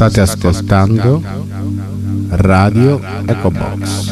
State ascoltando Radio Ecobox.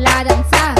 la danza.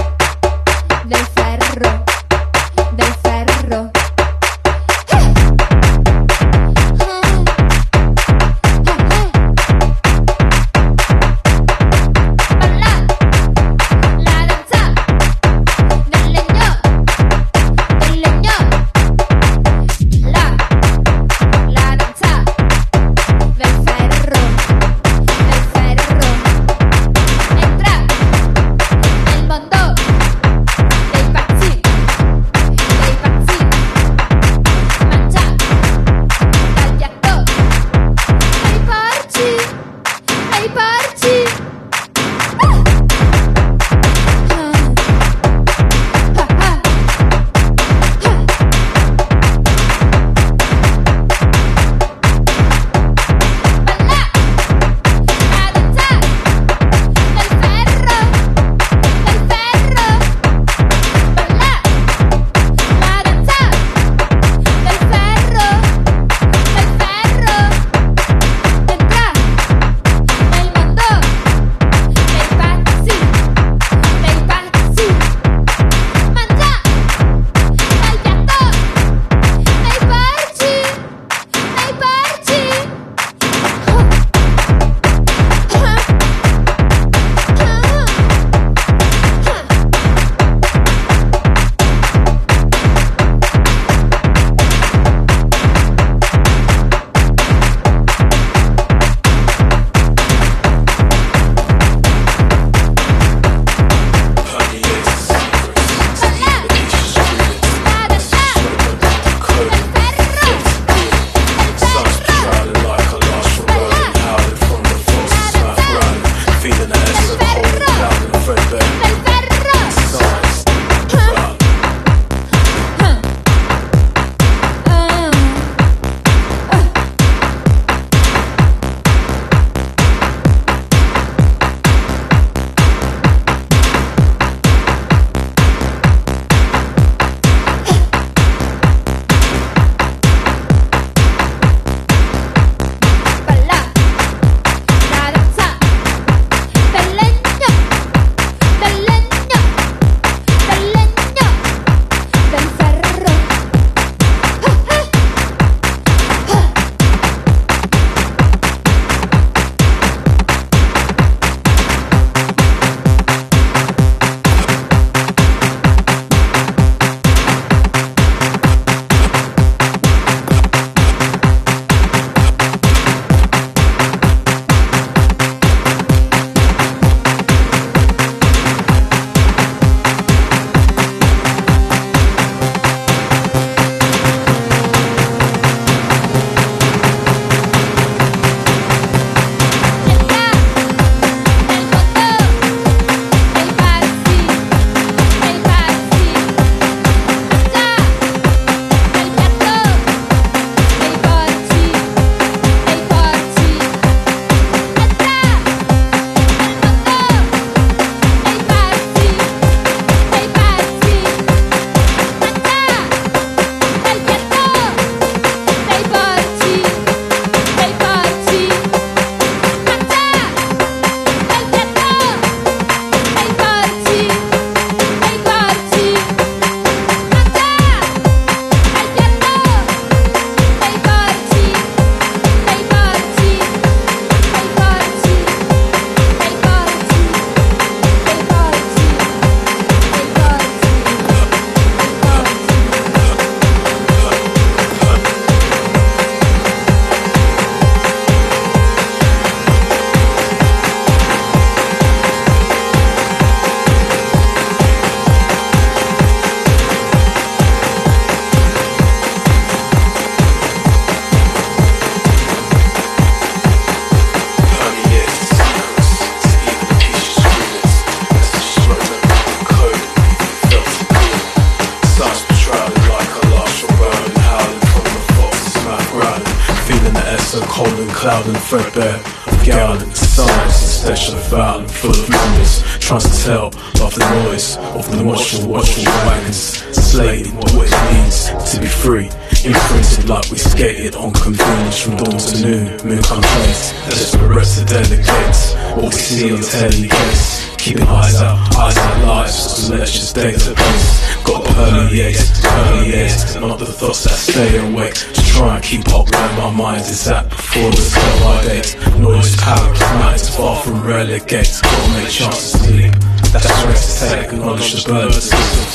Is before the date. Noise, power, night is far from relegate. Gotta make chances to sleep. That's rest to take, acknowledge the burden on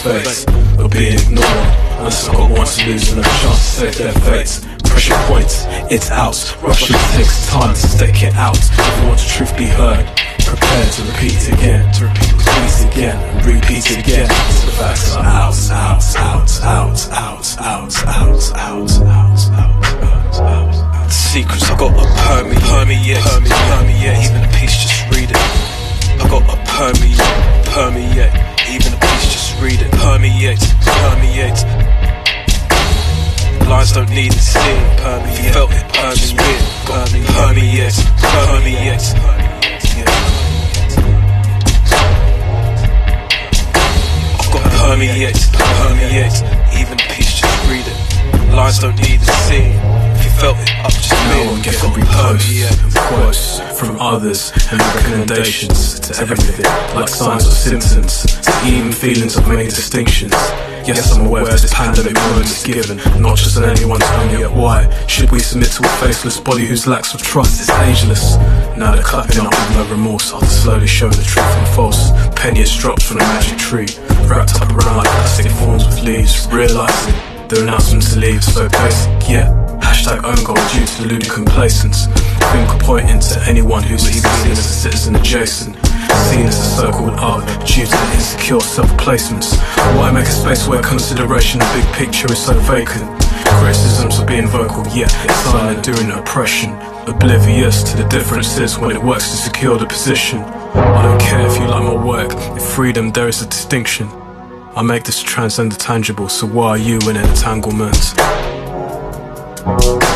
face. But being ignored, unless I've got one to lose and a chance to save their fates. Pressure points, it's out. Rushing takes time to stick it out. If you want the truth be heard, prepare to repeat again, to repeat, repeat again, repeat again. So the facts are out, out, out, out, out, out, out, out, out, out, out. Secrets I got a permeate, permeate, permeate, permeate. Even a piece, just read it. I got a permeate, permeate. Even a piece, just read it. Permeate, permeate. Lies don't need to see it. Permeate, if you felt it, permeate, permeate, permeate, permeate. I've got permeate, permeate. Even a piece, just read it. Lies don't need to see it. Felt it, up just No me. one get reposts permeate. and quotes from others and recommendations to everything, like signs or symptoms, to even feelings of many distinctions. Yes, I'm aware this pandemic moment is given, not just on anyone's tongue yet. Why should we submit to a faceless body whose lacks of trust is ageless? Now they're clapping up with no remorse after slowly showing the truth and false. Pennies dropped from the magic tree, wrapped up around like plastic forms with leaves, realizing their announcement to leave so basic yet. Hashtag own goal due to deluded complacence. Finger pointing to anyone who's even seen as a citizen adjacent. Seen as a so-called art due to insecure self-placements. Why make a space where consideration of big picture is so vacant? Criticisms are being vocal yet silent during oppression. Oblivious to the differences when it works to secure the position. I don't care if you like my work, in freedom there is a distinction. I make this transcend the tangible, so why are you in an Thank